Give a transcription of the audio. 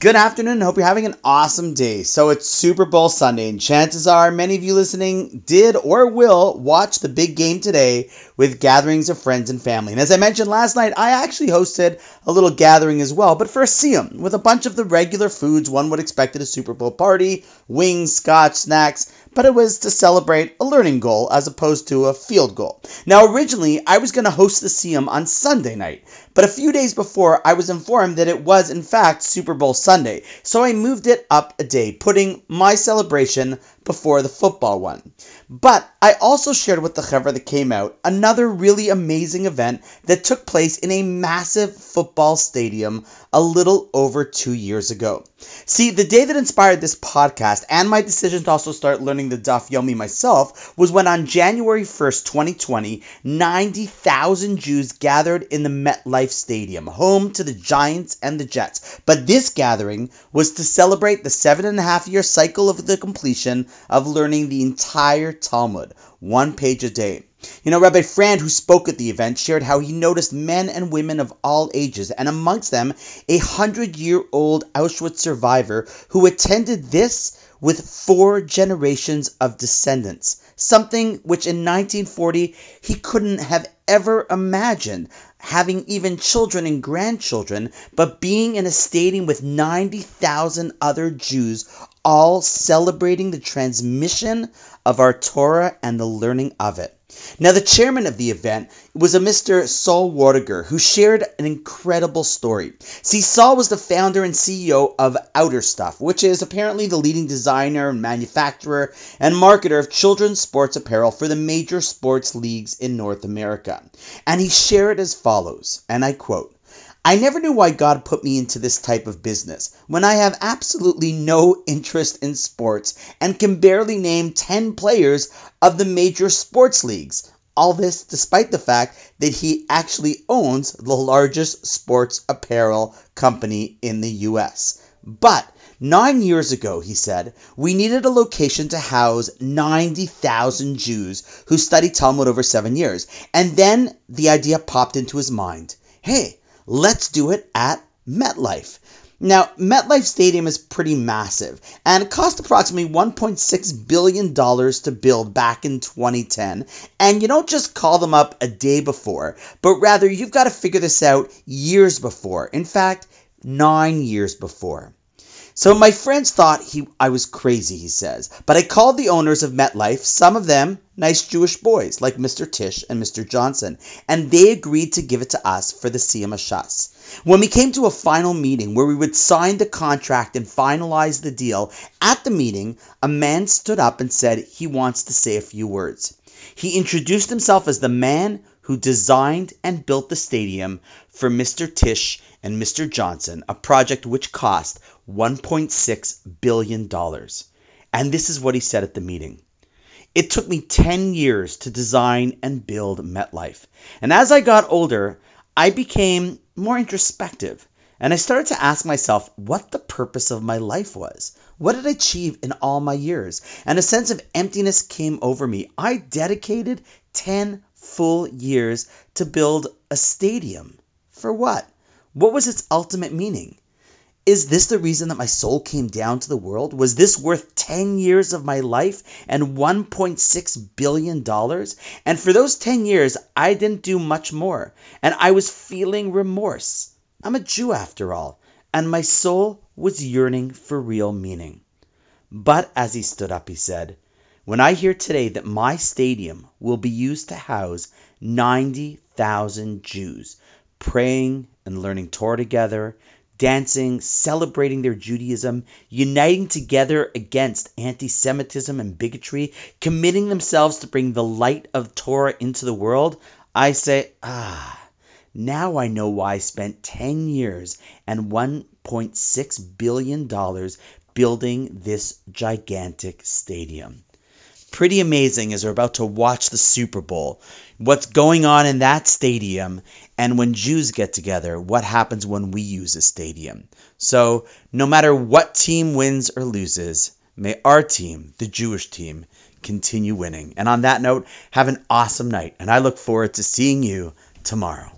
Good afternoon. Hope you're having an awesome day. So it's Super Bowl Sunday, and chances are many of you listening did or will watch the big game today with gatherings of friends and family. And as I mentioned last night, I actually hosted a little gathering as well, but for a Siyum with a bunch of the regular foods one would expect at a Super Bowl party wings, scotch, snacks but it was to celebrate a learning goal as opposed to a field goal. Now, originally, I was going to host the Siyum on Sunday night, but a few days before, I was informed that it was, in fact, Super Bowl Sunday, so I moved it up a day, putting my celebration before the football one. But I also shared with the Chevra that came out another really amazing event that took place in a massive football stadium a little over two years ago. See, the day that inspired this podcast and my decision to also start learning the Daf Yomi myself was when on January 1st, 2020, 90,000 Jews gathered in the MetLife Stadium, home to the Giants and the Jets. But this gathering was to celebrate the seven and a half year cycle of the completion of learning the entire Talmud, one page a day. You know, Rabbi Frand, who spoke at the event, shared how he noticed men and women of all ages, and amongst them, a hundred year old Auschwitz survivor who attended this with four generations of descendants, something which in 1940 he couldn't have ever imagined having even children and grandchildren, but being in a stadium with 90,000 other Jews all celebrating the transmission of our Torah and the learning of it. Now, the chairman of the event was a Mr. Sol Werdiger who shared an incredible story. See, Sol was the founder and CEO of Outerstuff, which is apparently the leading designer, and manufacturer, and marketer of children's sports apparel for the major sports leagues in North America. And he shared as follows, and I quote, I never knew why God put me into this type of business when I have absolutely no interest in sports and can barely name 10 players of the major sports leagues. All this despite the fact that he actually owns the largest sports apparel company in the US. But Nine years ago, he said, we needed a location to house 90,000 Jews who studied Talmud over seven years. And then the idea popped into his mind hey, Let's do it at MetLife. Now, MetLife Stadium is pretty massive and it cost approximately $1.6 billion to build back in 2010. And you don't just call them up a day before, but rather you've got to figure this out years before. In fact, nine years before. So my friends thought he I was crazy, he says. But I called the owners of MetLife, some of them nice Jewish boys like Mr. Tisch and Mr. Johnson, and they agreed to give it to us for the Siyum Shas. When we came to a final meeting where we would sign the contract and finalize the deal, at the meeting, a man stood up and said he wants to say a few words. He introduced himself as the man who designed and built the stadium for Mr. Tisch and Mr. Johnson, a project which cost $1.6 billion. And this is what he said at the meeting. It took me 10 years to design and build MetLife. And as I got older, I became more introspective. And I started to ask myself what the purpose of my life was. What did I achieve in all my years? And a sense of emptiness came over me. I dedicated 10 full years to build a stadium. For what? What was its ultimate meaning? Is this the reason that my soul came down to the world? Was this worth 10 years of my life and $1.6 billion? And for those 10 years, I didn't do much more. And I was feeling remorse. I'm a Jew after all. And my soul was yearning for real meaning. But as he stood up, he said, When I hear today that my stadium will be used to house 90,000 Jews praying and learning Torah together, dancing, celebrating their Judaism, uniting together against anti Semitism and bigotry, committing themselves to bring the light of Torah into the world, I say, ah, now I know why I spent 10 years and $1.6 billion building this gigantic stadium pretty amazing as we're about to watch the Super Bowl. What's going on in that stadium, and when Jews get together, what happens when we use a stadium. So, no matter what team wins or loses, may our team, the Jewish team, continue winning. And on that note, have an awesome night, and I look forward to seeing you tomorrow.